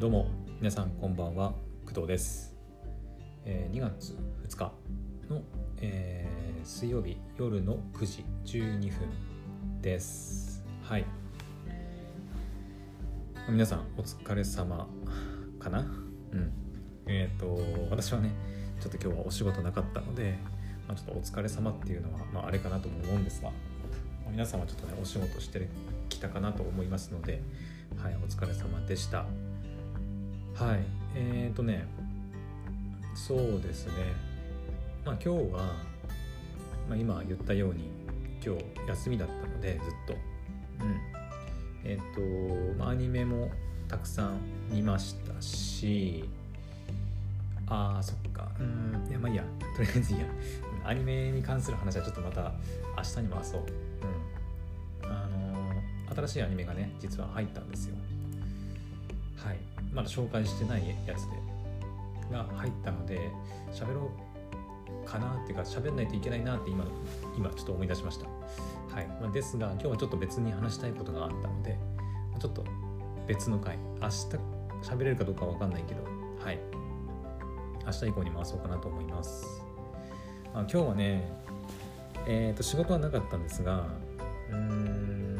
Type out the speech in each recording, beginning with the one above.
どうも皆さんこんばんは工藤です、えー2月2日の、えー水曜日夜の9時12分です。はい。皆さんお疲れ様かな？うん。えっ、と私はねちょっと今日はお仕事なかったので、まあ、ちょっとお疲れ様っていうのは、まあ、あれかなとも思うんですが皆さんはちょっとねお仕事してきたかなと思いますのではいお疲れ様でした。はい。えーとねそうですね。まあ今日は、まあ、今言ったように今日休みだったのでずっと。うん。えっ、と、まあ、アニメもたくさん見ましたしあーそっか。うん。いやまあいいや。とりあえずいいや。アニメに関する話はちょっとまた明日に回そう。うん。あのー新しいアニメがね実は入ったんですよ。はい。まだ紹介してないやつでが入ったので喋ろうかなっていうか喋んないといけないなって今今ちょっと思い出しました。はい、まあ、ですが今日はちょっと別に話したいことがあったのでちょっと別の回。明日喋れるかどうかは分かんないけどはい。明日以降に回そうかなと思います、まあ、今日はねえー、と仕事はなかったんですがうーん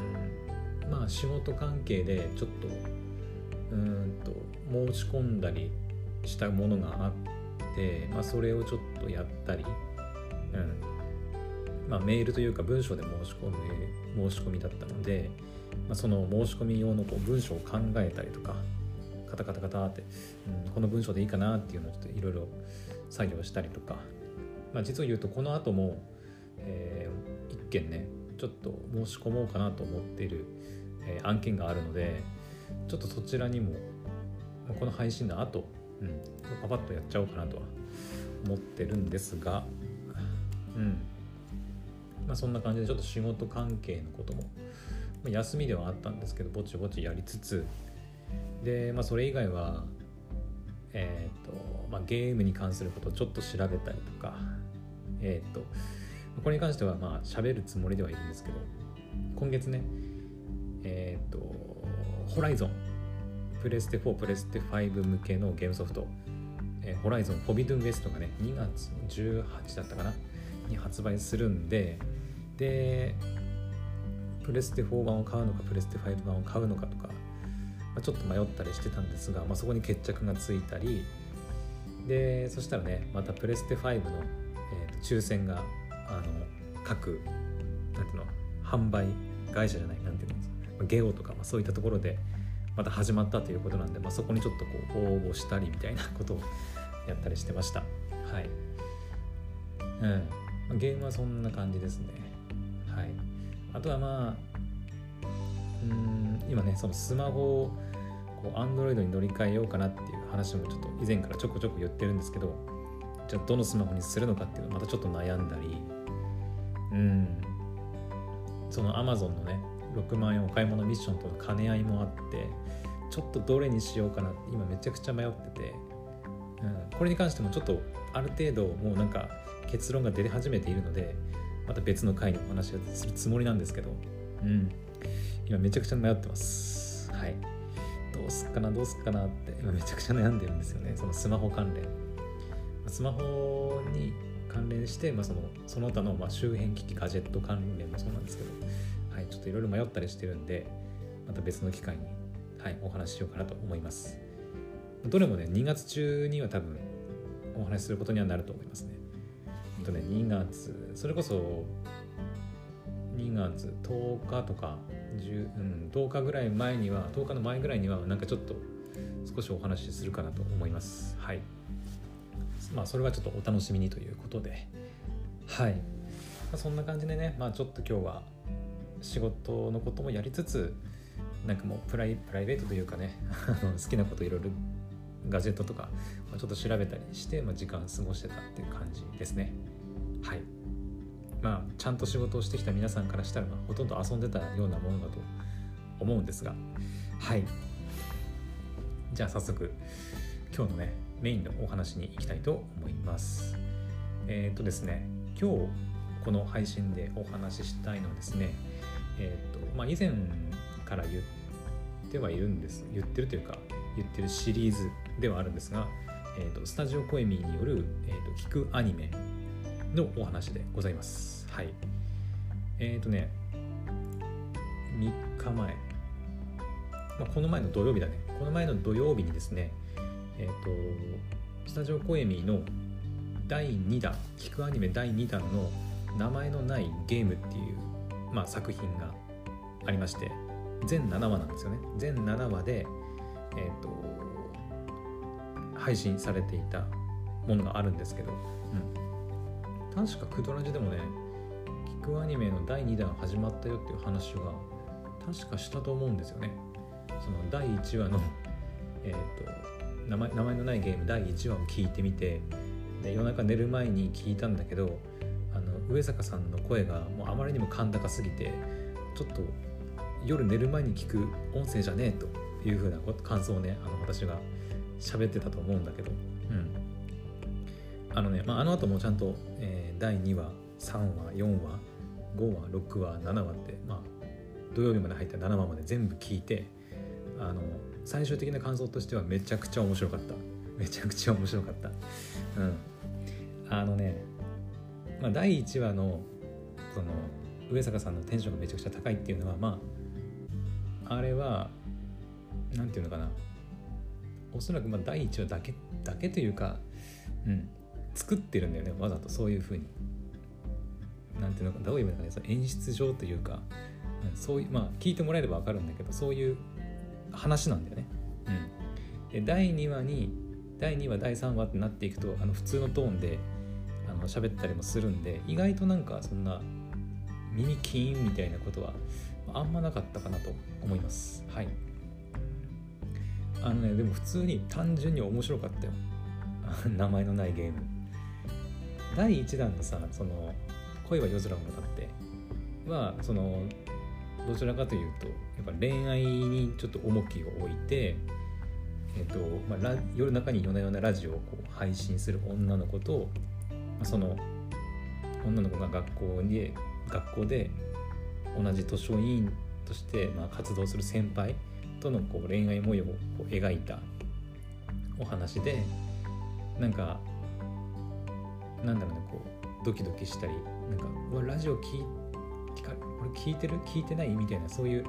まあ仕事関係でちょっとうんと申し込んだりしたものがあって、まあ、それをちょっとやったり、うん。まあ、メールというか文章で申し込み申し込みだったので、まあ、その申し込み用のこう文章を考えたりとかカタカタカタって、うん、この文章でいいかなっていうのをちょっといろいろ作業したりとか、まあ、実を言うとこの後も、えー一件ねちょっと申し込もうかなと思っている、えー案件があるのでちょっとそちらにもこの配信の後、うん、パパッとやっちゃおうかなとは思ってるんですがうん。まあそんな感じでちょっと仕事関係のこともま休みではあったんですけどぼちぼちやりつつでまあそれ以外はえっ、と、まあ、ゲームに関することをちょっと調べたりとかえっ、とこれに関してはまあ喋るつもりではいるんですけど今月ねえっ、とホライゾンプレステ4プレステ5向けのゲームソフト、えーホライゾンフォビドゥンウエストがね2月18だったかな？に発売するんででプレステ4版を買うのかプレステ5版を買うのかとか、まあ、ちょっと迷ったりしてたんですが、まあ、そこに決着がついたりでそしたらねまたプレステ5の、えーと抽選があの各なんていうの販売会社じゃないなんていうのまあゲオとか、まあ、そういったところでまた始まったということなんで、まあ、そこにちょっとこう応募したりみたいな ことをやったりしてました。はい。うん。ゲームはそんな感じですね。はい。あとはまあうん今ねそのスマホをこう Android に乗り換えようかなっていう話もちょっと以前からちょこちょこ言ってるんですけどじゃあどのスマホにするのかっていうのまたちょっと悩んだりうん。その Amazon のね6万円お買い物ミッションとの兼ね合いもあってちょっとどれにしようかなって今めちゃくちゃ迷ってて、うん、これに関してもちょっとある程度もうなんか結論が出始めているのでまた別の回にお話をするつもりなんですけど、うん、今めちゃくちゃ迷ってます。はい。どうすっかなどうすっかなって今めちゃくちゃ悩んでるんですよね。そのスマホ関連。スマホに関連して、まあ、そのその他のま周辺機器ガジェット関連もそうなんですけど、はい、ちょっといろいろ迷ったりしてるんでまた別の機会に、はい、お話ししようかなと思います。どれもね2月中には多分お話しすることにはなると思いますね。ほんとね2月それこそ2月10日とか10、うん、10日ぐらい前には10日の前ぐらいにはなんかちょっと少しお話しするかなと思います。はい。まあそれはちょっとお楽しみにということで。はい、まあ、そんな感じでねまあちょっと今日は仕事のこともやりつつなんかもうプライプライベートというかね 好きなこといろいろガジェットとか、まあ、ちょっと調べたりして、まあ、時間過ごしてたっていう感じですね。はい。まあちゃんと仕事をしてきた皆さんからしたら、まあ、ほとんど遊んでたようなものだと思うんですが。はい。じゃあ早速今日のねメインのお話に行きたいと思います。えっ、とですね今日この配信でお話ししたいのはですねえっ、とまあ以前から言ってはいるんです言ってるというか言ってるシリーズではあるんですが、えーと、スタジオコエミーによる、えーと、聞くアニメのお話でございます。はい。えっ、ー、とね3日前、まあ、この前の土曜日だね。この前の土曜日にですねえっ、ー、とスタジオコエミーの第2弾聞くアニメ第2弾の名前のないゲームっていう、まあ、作品がありまして全7話なんですよね。全7話でえっ、ー、と配信されていたものがあるんですけど、うん、確かクドラジでもね聞くアニメの第2弾始まったよっていう話が確かしたと思うんですよね。その第1話のえっ、ー、と名前名前のないゲーム第1話を聞いてみてで夜中寝る前に聞いたんだけどあの上坂さんの声があまりにも甲高すぎてちょっと夜寝る前に聞く音声じゃねえというふうな感想をねあの私が喋ってたと思うんだけど、うん、あのね、まあ、あの後もちゃんと、えー、第2話3話4話5話6話7話って、まあ、土曜日まで入った7話まで全部聞いてあの最終的な感想としてはめちゃくちゃ面白かった。めちゃくちゃ面白かった。うん。あのね、まあ、第1話のその上坂さんのテンションがめちゃくちゃ高いっていうのはまああれは何て言うのかなおそらくまあ第1話だけだけというか、うん、作ってるんだよねわざとそういうふうに。なんていうのかどういう意味かねその演出上というかそういうまあ聞いてもらえれば分かるんだけどそういう話なんだよね。うん、で第2話に第2話第3話ってなっていくとあの普通のトーンであの喋ったりもするんで意外となんかそんな耳キーンみたいなことはあんまなかったかなと思います。はい。あのね、でも普通に単純に面白かったよ。名前のないゲーム。第1弾のさ、その、恋は夜空を歌っては、その、どちらかというと、やっぱ恋愛にちょっと重きを置いて、えっ、と、まあ、夜中に夜な夜なラジオをこう配信する女の子と、その女の子が学校に学校で同じ図書委員としてまあ活動する先輩とのこう恋愛模様を描いたお話でなんかなんだろうねこうドキドキしたりなんか「うわラジオ聞聞かこれ聞いてる？聞いてない?」みたいなそういう、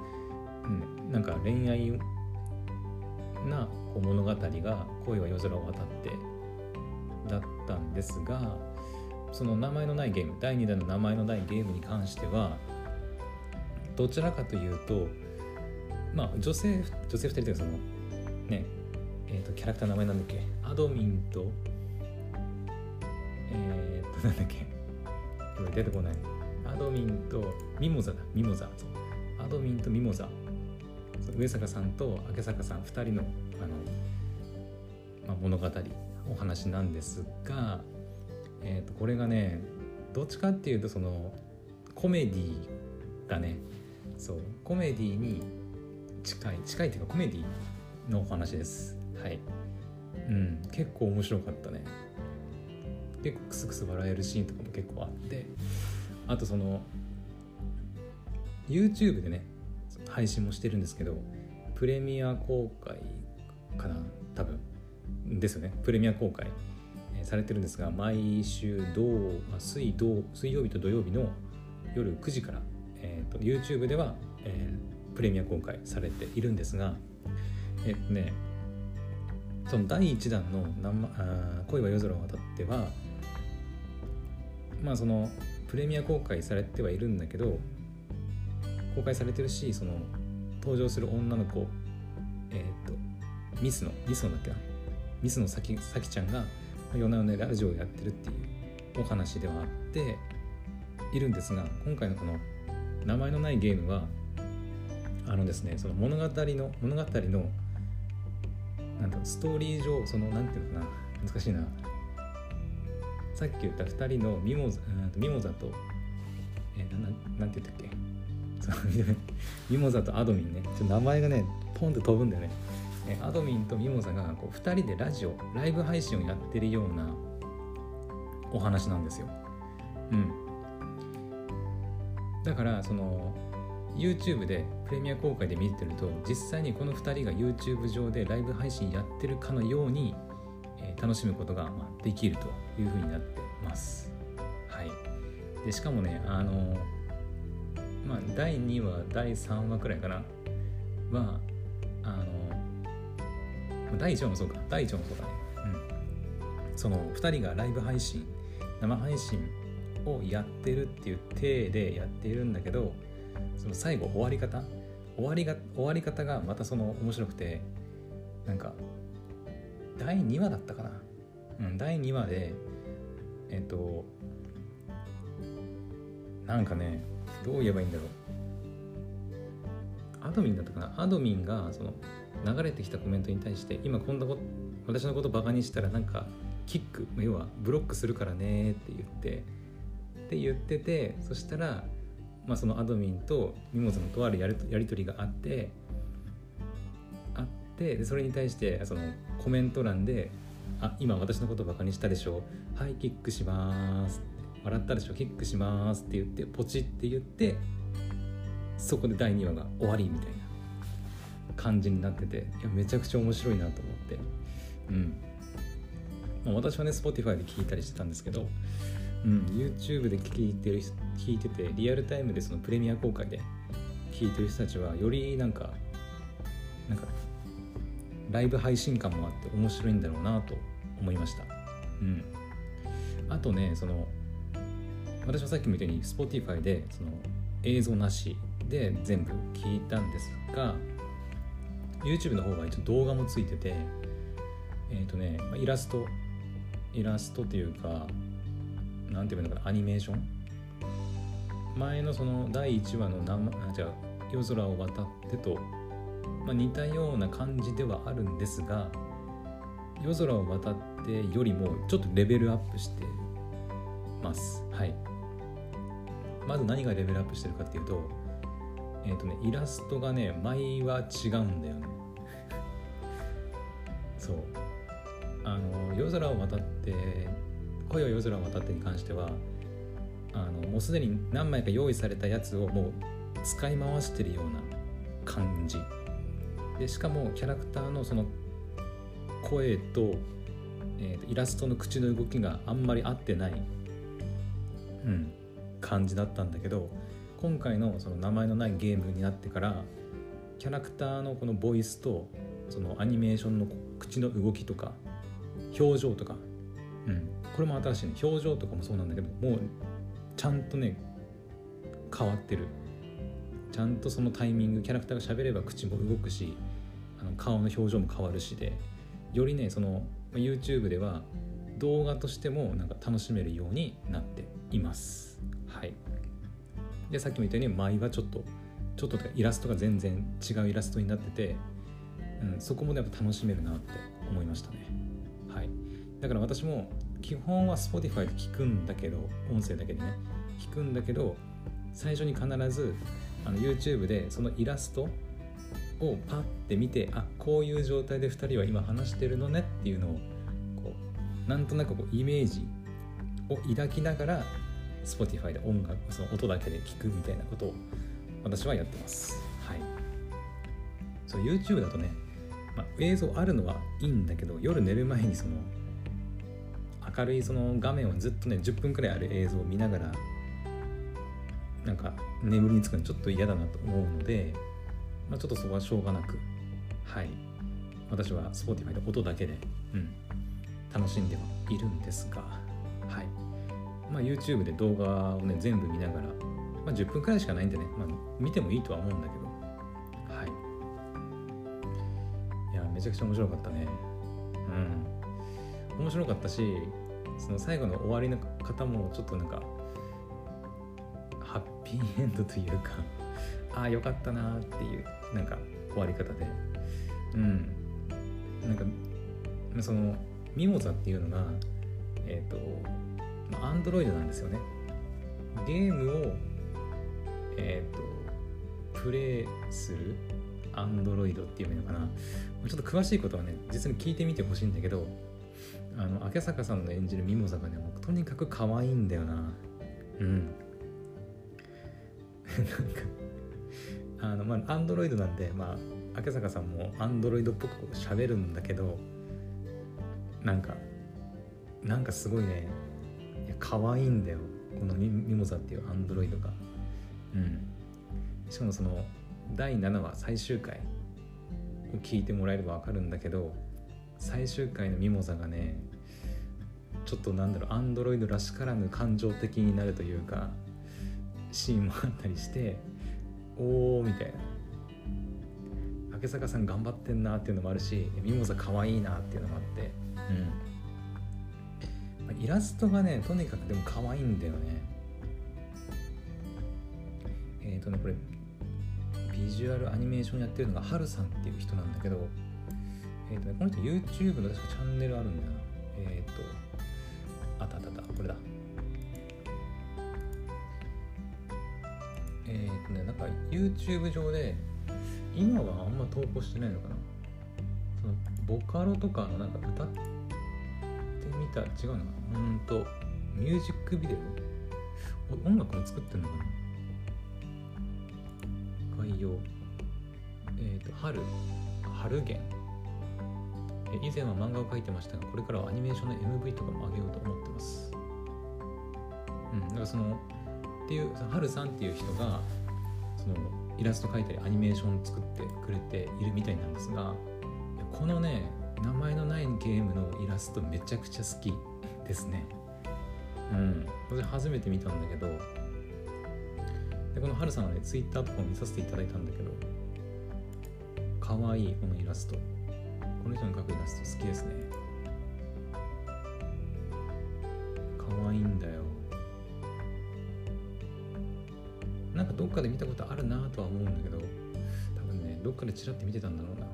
うん、なんか恋愛なこう物語が「恋は夜空を渡って」だったんですがその名前のないゲーム第2弾の名前のないゲームに関してはどちらかというとまあ女性女性2人というかそのねえーと、キャラクターの名前なんだっけアドミンとえー、となんだっけ今出てこない。アドミンとミモザだミモザ。アドミンとミモザ。上坂さんと明坂さん2人のあの、まあ、物語お話なんですがえー、とこれがねどっちかっていうとそのコメディだね。そう。コメディに近い近いっていうかコメディのお話です。はい。うん。結構面白かったね。結構クスクス笑えるシーンとかも結構あって。あとその YouTube でね配信もしてるんですけどプレミア公開かな。多分。ですよね。プレミア公開。されてるんですが毎週土水土水曜日と土曜日の夜9時から、えーと、YouTube では、えー、プレミア公開されているんですがえっ、とねその第1弾のあ「恋は夜空を渡っては」まあそのプレミア公開されてはいるんだけど公開されてるしその登場する女の子えっ、とミスのミスのだっけな？ミスのさきさきちゃんが夜な夜なラジオをやってるっていうお話ではあっているんですが今回のこの名前のないゲームはあのですねその物語の物語のなんだストーリー上そのなんていうのかな難しいな。さっき言った2人のミモザミモザとえー、ななんて言ったっけ？ミモザとアドミンね。ちょっと名前がねポンって飛ぶんだよね。アドミンとミモザがこう2人でラジオライブ配信をやってるようなお話なんですよ。うん。だからその YouTube でプレミア公開で見てると実際にこの2人が YouTube 上でライブ配信やってるかのように、えー、楽しむことが、まあ、できるというふうになってますはいでしかもねあのまあ第2話第3話くらいかなはあの第1話もそうか。第1話もそうだね。うん。その2人がライブ配信生配信をやってるっていう体でやっているんだけどその最後終わり方終わりが終わり方がまたその面白くてなんか第2話だったかな。うん第2話でえっとなんかねどう言えばいいんだろう。アドミンだったかな。アドミンがその流れてきたコメントに対して今こんなこと私のことバカにしたらなんかキック要はブロックするからねって言ってって言っててそしたら、まあ、そのアドミンとミモザのとあるやりやり取りがあってあってでそれに対してそのコメント欄で「あ今私のことバカにしたでしょはいキックします」笑ったでしょキックします」って言ってポチって言ってそこで第2話が終わりみたいな。感じになってていやめちゃくちゃ面白いなと思って。うん、まあ、私はね Spotify で聞いたりしてたんですけどうん、YouTube で聞いてる聞いててリアルタイムでそのプレミア公開で聞いてる人たちはよりなんかなんかライブ配信感もあって面白いんだろうなと思いました。うん、あとねその私はさっきも言ったように Spotify でその映像なしで全部聞いたんですが YouTube の方が一応動画もついててえっ、ー、とねイラストイラストというかなんていうのかなアニメーション？前のその第1話の生じゃあ夜空を渡ってと、まあ、似たような感じではあるんですが夜空を渡ってよりもちょっとレベルアップしてます。はい。まず何がレベルアップしてるかっていうとえっ、ー、とねイラストがね前は違うんだよね。そう。あの夜空を渡って恋は夜空を渡ってに関してはあのもうすでに何枚か用意されたやつをもう使い回してるような感じ。でしかもキャラクターのその声と,、えー、とイラストの口の動きがあんまり合ってない、うん、感じだったんだけど今回のその名前のないゲームになってからキャラクターのこのボイスとそのアニメーションの口の動きとか表情とか、うん、これも新しいね。表情とかもそうなんだけどもうちゃんとね変わってる。ちゃんとそのタイミングキャラクターが喋れば口も動くしあの顔の表情も変わるしでよりねその YouTube では動画としてもなんか楽しめるようになっています。はい。でさっきも言ったように舞はちょっとちょっとイラストが全然違うイラストになってて、うん、そこもやっぱ楽しめるなって思いましたね。はい。だから私も基本は Spotify で聞くんだけど音声だけでね聞くんだけど最初に必ずあの YouTube でそのイラストをパッて見てあこういう状態で2人は今話してるのねっていうのをこうなんとなくこうイメージを抱きながら Spotify で音楽その音だけで聞くみたいなことを私はやってます。はい。そう YouTube だとね、まあ、映像あるのはいいんだけど夜寝る前にその明るいその画面をずっとね10分くらいある映像を見ながらなんか眠りにつくのちょっと嫌だなと思うので、まあ、ちょっとそこはしょうがなくはい。私は Spotify で音だけで、うん、楽しんではいるんですがはい。まあ YouTube で動画をね全部見ながら、まあ、10分くらいしかないんでね、まあ、見てもいいとは思うんだけど。はい。いやめちゃくちゃ面白かったね。うん。面白かったしその最後の終わりの方もちょっとなんかハッピーエンドというか ああよかったなっていうなんか終わり方で。うん。なんかそのミモザっていうのがえっ、ー、とアンドロイドなんですよね。ゲームをえっ、ー、とプレイするアンドロイドっていうのかな。ちょっと詳しいことはね実に聞いてみてほしいんだけどあの明坂さんの演じるミモザがねもうとにかく可愛いんだよな。うん。なんかあのまあアンドロイドなんでまあ明坂さんもアンドロイドっぽく喋るんだけどなんかなんかすごいねいや可愛いんだよ。このミミモザっていうアンドロイドが。うん。しかもその第7話最終回を聞いてもらえれば分かるんだけど最終回のミモザがねちょっとなんだろうアンドロイドらしからぬ感情的になるというかシーンもあったりしておおみたいな。竹坂さん頑張ってんなっていうのもあるしミモザ可愛いなっていうのもあって。うん。イラストがねとにかくでも可愛いんだよね。えっ、ー、とねこれビジュアルアニメーションやってるのがハルさんっていう人なんだけどえっ、ー、とねこの人 YouTube の確かチャンネルあるんだよな。えっ、ー、とあったあったあったこれだ。えっ、ー、とねなんか YouTube 上で今はあんま投稿してないのかな。そのボカロとかのなんか歌っみた違うな？うんとミュージックビデオ？音楽も作ってんのかな？概要。えっ、ー、と春。春源。以前は漫画を描いてましたがこれからはアニメーションの MV とかも上げようと思ってます。うんだからそのっていうはるさんっていう人がそのイラスト描いたりアニメーション作ってくれているみたいなんですがこのね名前のないゲームのイラストめちゃくちゃ好きですね。うん。これ初めて見たんだけどでこのはるさんはねツイッターとかも見させていただいたんだけどかわいいこのイラスト。この人の描くイラスト好きですね。かわいいんだよ。なんかどっかで見たことあるなとは思うんだけど多分ねどっかでチラッて見てたんだろうな。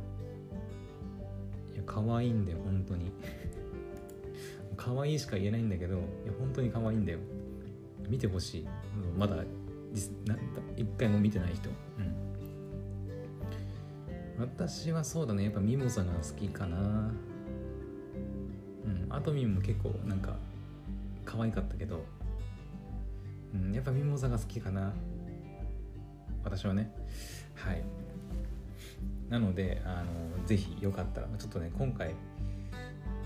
可愛いんだよ本当に。可愛いしか言えないんだけどいや本当に可愛いんだよ。見てほしい。まだ一回も見てない人。うん。私はそうだね。やっぱミモザが好きかな。うん。アトミンも結構なんか可愛かったけど、うん、やっぱミモザが好きかな。私はね。はい。なのであのぜひよかったらちょっとね今回ちょ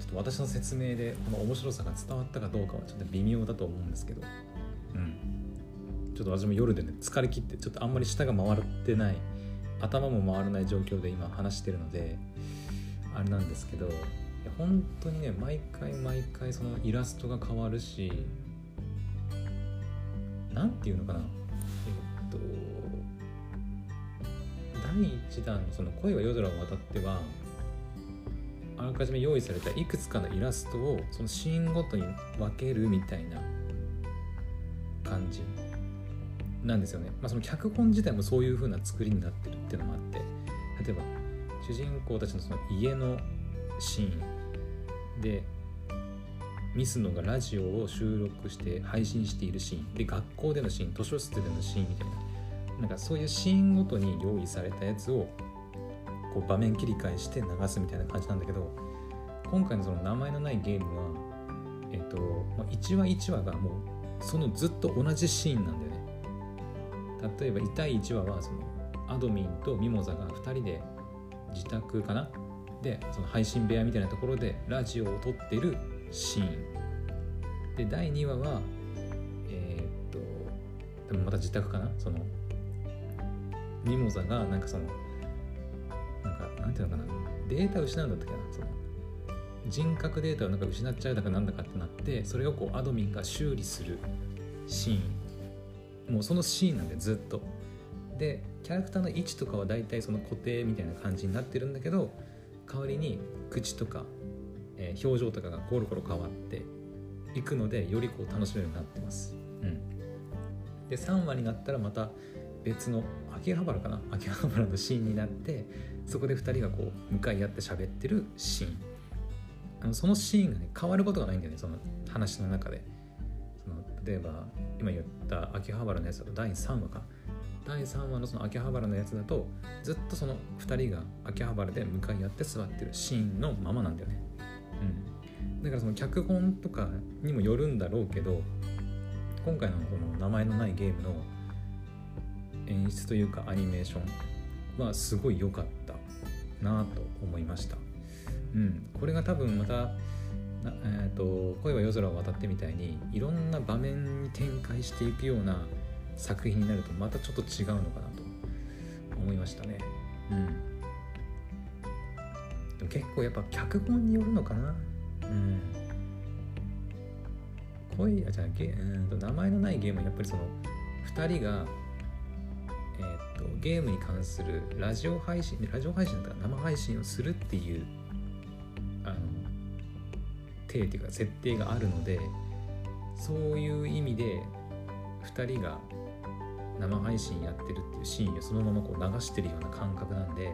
っと私の説明でこの面白さが伝わったかどうかはちょっと微妙だと思うんですけどうん。ちょっと私も夜でね疲れ切ってちょっとあんまり舌が回ってない頭も回らない状況で今話してるのであれなんですけどいや本当にね毎回毎回そのイラストが変わるし何て言うのかな。えっと第1弾のその恋は夜空を渡ってはあらかじめ用意されたいくつかのイラストをそのシーンごとに分けるみたいな感じなんですよね、まあ、その脚本自体もそういう風な作りになってるっていうのもあって例えば主人公たちのその家のシーンでミスノがラジオを収録して配信しているシーンで学校でのシーン図書室でのシーンみたいななんかそういうシーンごとに用意されたやつをこう場面切り替えして流すみたいな感じなんだけど今回のその名前のないゲームはえっ、と、まあ、1話1話がもうそのずっと同じシーンなんだよね。例えば痛い1話はそのアドミンとミモザが2人で自宅かな？でその配信部屋みたいなところでラジオを撮ってるシーン。で第2話はえー、っとでもまた自宅かな？そのミモザがなんかそのなんかなんていうのかなデータ失うんだったっけなその人格データをなんか失っちゃうだかなんだかってなってそれをこうアドミンが修理するシーン。もうそのシーンなんでずっと。でキャラクターの位置とかは大体その固定みたいな感じになってるんだけど代わりに口とか、えー、表情とかがコロコロ変わっていくのでよりこう楽しめるようになってます、うん、で3話になったらまた別の秋葉原かな？秋葉原のシーンになってそこで2人がこう向かい合って喋ってるシーン。あのそのシーンがね変わることがないんだよねその話の中で。その例えば今言った秋葉原のやつだと第3話か。第3話のその秋葉原のやつだとずっとその2人が秋葉原で向かい合って座ってるシーンのままなんだよね。うん。だからその脚本とかにもよるんだろうけど今回のこの名前のないゲームの演出というかアニメーションはすごい良かったなと思いました。うん、これが多分また、えーと「恋は夜空を渡って」みたいにいろんな場面に展開していくような作品になるとまたちょっと違うのかなと思いましたね。うん、でも結構やっぱ脚本によるのかな。うん恋あじゃあゲうんと名前のないゲームはやっぱりその2人が、と、ゲームに関するラジオ配信ラジオ配信だったら生配信をするっていうあの体っていうか設定があるのでそういう意味で2人が生配信やってるっていうシーンをそのままこう流してるような感覚なんで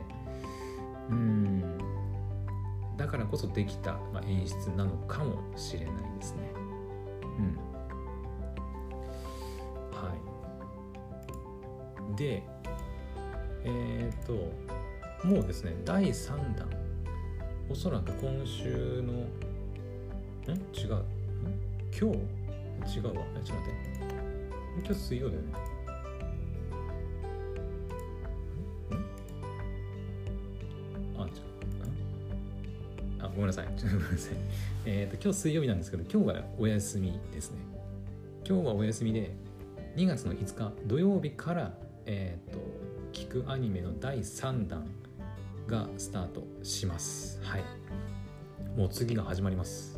うんだからこそできた、まあ、演出なのかもしれないですね。うんはいでえっ、ー、ともうですね第3弾。おそらく今週のん？違う。ん？今日？違うわ。ちょっと待って。今日水曜だよね。ごめんなさい。ちょっとごめんなさい。えっ、ー、と、今日水曜日なんですけど、今日はお休みですね。今日はお休みで、2月の5日土曜日から、えっ、ー、と、聞くアニメの第3弾がスタートします。はい。もう次が始まります。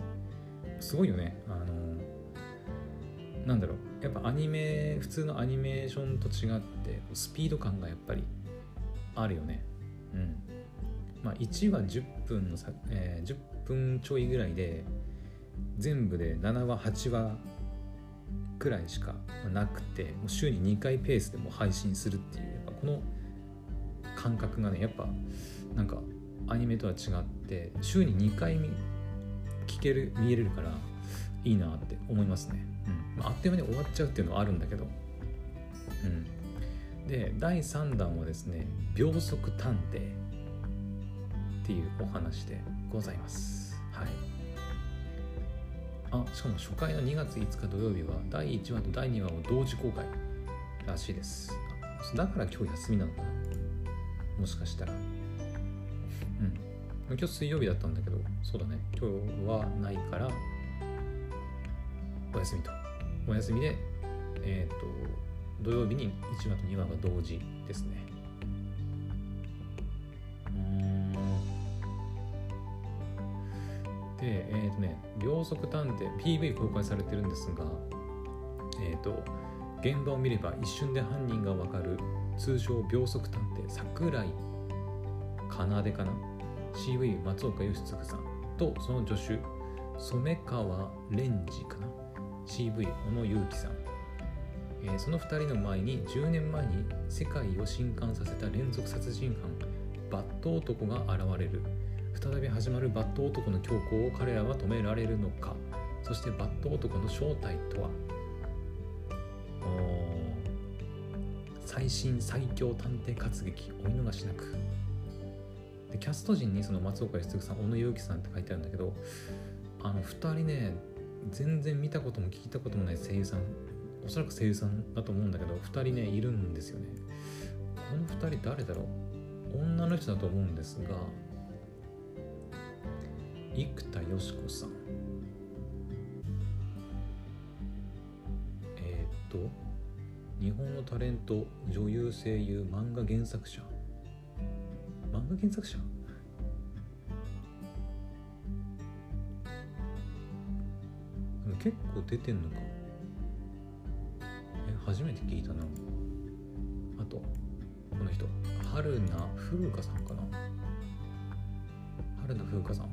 すごいよね。あのなんだろう。やっぱアニメ、普通のアニメーションと違って、スピード感がやっぱりあるよね。うん。まあ、1話10分のさ、えー、10分ちょいぐらいで全部で7話8話くらいしかなくてもう週に2回ペースでも配信するっていうこの感覚がねやっぱなんかアニメとは違って週に2回聞ける見えれるからいいなって思いますね、うんまあ、あっという間に終わっちゃうっていうのはあるんだけどうんで第3弾はですね「秒速探偵」っていうお話でございます。はい。あ、しかも初回の2月5日土曜日は第1話と第2話を同時公開らしいです。だから今日休みなのかなもしかしたら。うん。今日水曜日だったんだけど、そうだね。今日はないから、お休みと。お休みで、えっ、ー、と、土曜日に1話と2話が同時ですね。で、えっ、ー、とね、秒速探偵、PV 公開されてるんですが、えっ、ー、と、現場を見れば一瞬で犯人がわかる通称秒速探偵桜井奏かな CV 松岡義嗣さんとその助手染川蓮司かな CV 小野裕樹さん、えー、その2人の前に10年前に世界を震撼させた連続殺人犯バット男が現れる。再び始まるバット男の強行を彼らは止められるのか。そしてバット男の正体とは？最新最強探偵活劇お見逃しなく。でキャスト陣にその松岡康さん小野勇樹さんって書いてあるんだけどあの2人ね全然見たことも聞いたこともない声優さんおそらく声優さんだと思うんだけど2人ねいるんですよね。この2人誰だろう？女の人だと思うんですが生田よし子さん。えー、っと日本のタレント女優声優漫画原作者。漫画原作者？結構出てんのか。え初めて聞いたな。あとこの人。春菜風花さんかな。春菜風花さんは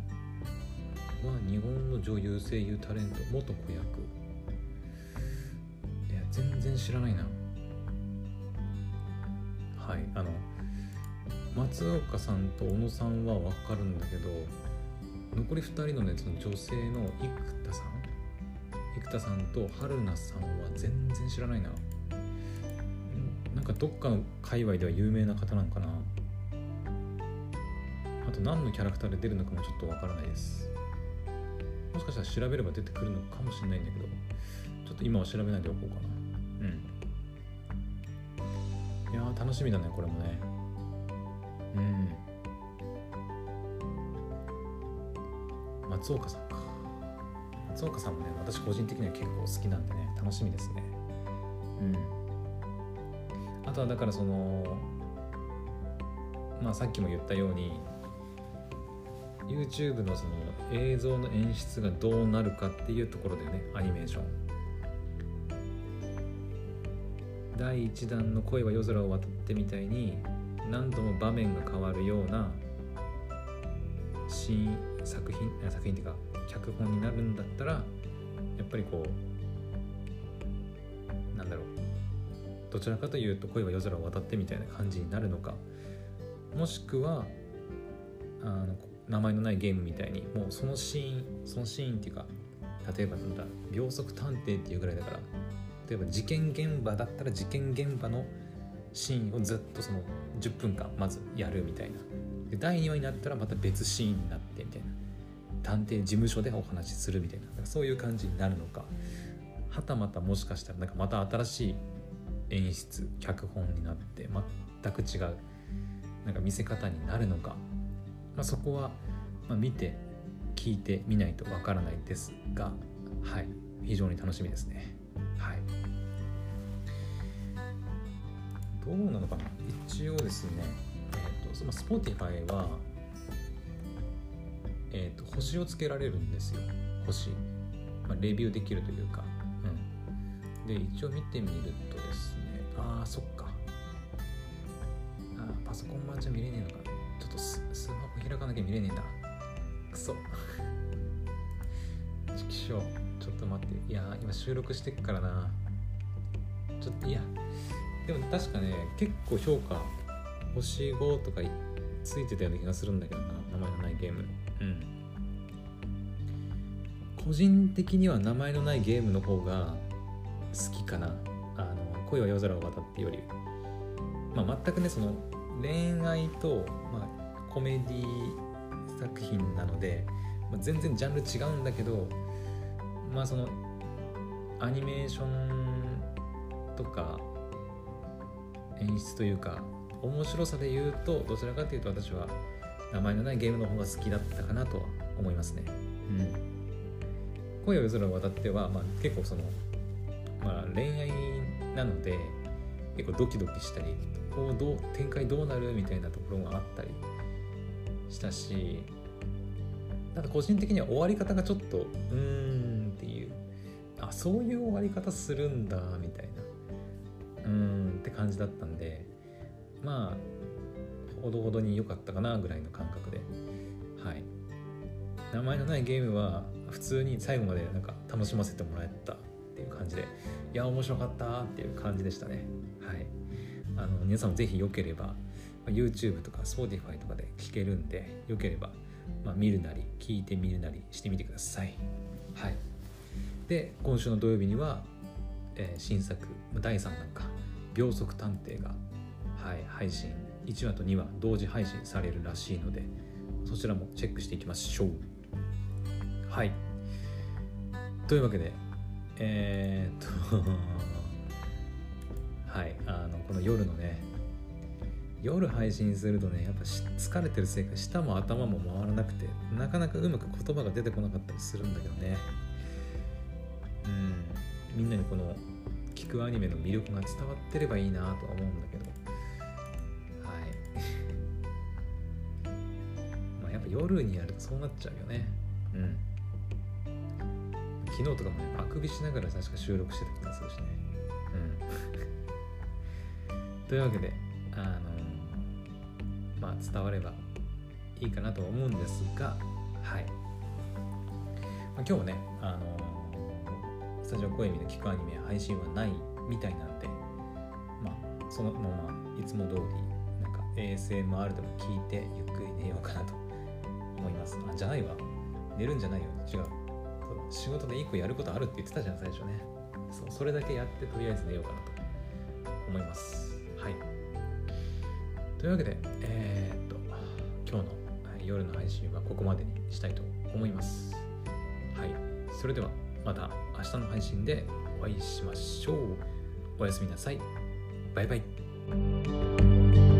日本の女優声優タレント元子役。然知らないな。はいあの松岡さんと小野さんは分かるんだけど残り2人のねその女性の生田さん生田さんと春菜さんは全然知らないな。なんかどっかの界隈では有名な方なのかな。あと何のキャラクターで出るのかもちょっとわからないです。もしかしたら調べれば出てくるのかもしれないんだけどちょっと今は調べないでおこうかな。うん。いや楽しみだねこれもね。うん。松岡さんか。松岡さんもね私個人的には結構好きなんでね楽しみですね。うん。あとはだからそのまあさっきも言ったように YouTube のその映像の演出がどうなるかっていうところだよねアニメーション。第1弾の「恋は夜空を渡って」みたいに何度も場面が変わるような新作品作品っていうか脚本になるんだったらやっぱりこうなんだろうどちらかというと恋は夜空を渡ってみたいな感じになるのかもしくはあの名前のないゲームみたいにもうそのシーンそのシーンっていうか例えばなんだ秒速探偵っていうぐらいだから例えば事件現場だったら事件現場のシーンをずっとその10分間まずやるみたいな。で第2話になったらまた別シーンになってみたいな。探偵事務所でお話しするみたいな。そういう感じになるのか。はたまたもしかしたらなんかまた新しい演出脚本になって全く違うなんか見せ方になるのか、まあ、そこはま見て聞いてみないとわからないですがはい。非常に楽しみですね。はい。どうなのかな？一応ですねえっ、ー、とその Spotify はえっ、ー、と星をつけられるんですよ。星、まあ、レビューできるというか。うん。で一応見てみるとですね。ああそっか。あパソコン版じゃ見れねえのか。ちょっとススマホ開かなきゃ見れねえんだ。くそ。ちきしょうちょっと待って。いや今収録してっからな。ちょっといや。でも確かね結構評価星5とかついてたような気がするんだけどな。名前のないゲーム。うん。個人的には名前のないゲームの方が好きかな。あの恋は夜空を渡ってより。まあ全くねその恋愛と、まあ、コメディ作品なので、まあ、全然ジャンル違うんだけどまあそのアニメーションとか演出というか面白さで言うとどちらかというと私は名前のないゲームの方が好きだったかなとは思いますね。うん、恋を夜空を渡っては、まあ、結構その、まあ、恋愛なので結構ドキドキしたりこうどう展開どうなるみたいなところがあったりしたしただ個人的には終わり方がちょっとうーんそういう終わり方するんだみたいな。うんって感じだったんでまあほどほどに良かったかなぐらいの感覚で。はい。名前のないゲームは普通に最後までなんか楽しませてもらえたっていう感じでいや面白かったっていう感じでしたね。はい。あの皆さんもぜひよければ YouTube とか Spotify とかで聞けるんでよければ、まあ、見るなり聞いてみるなりしてみてください。はい。で今週の土曜日には、えー、新作第3弾か秒速探偵が、はい、配信1話と2話同時配信されるらしいのでそちらもチェックしていきましょう。はい。というわけでえー、っと はいあのこの夜のね夜配信するとねやっぱ疲れてるせいか舌も頭も回らなくてなかなかうまく言葉が出てこなかったりするんだけどね。みんなにこの聞くアニメの魅力が伝わってればいいなとは思うんだけど。はい。まあやっぱ夜にやるとそうなっちゃうよね。うん。昨日とかもねあくびしながら確か収録してた気がするしね。うん。というわけであのまあ伝わればいいかなと思うんですがはい、まあ、今日はねあのタジオ声見で聞くアニメ配信はないみたいなんでまあそのままいつも通りなんか ASMR でも聞いてゆっくり寝ようかなと思います。あじゃないわ。寝るんじゃないよ。違う。仕事で1個やることあるって言ってたじゃん最初ね。そうそれだけやってとりあえず寝ようかなと思います。はい。というわけでえー、っと今日の夜の配信はここまでにしたいと思います。はい。それではまた。明日の配信でお会いしましょう。おやすみなさい。バイバイ。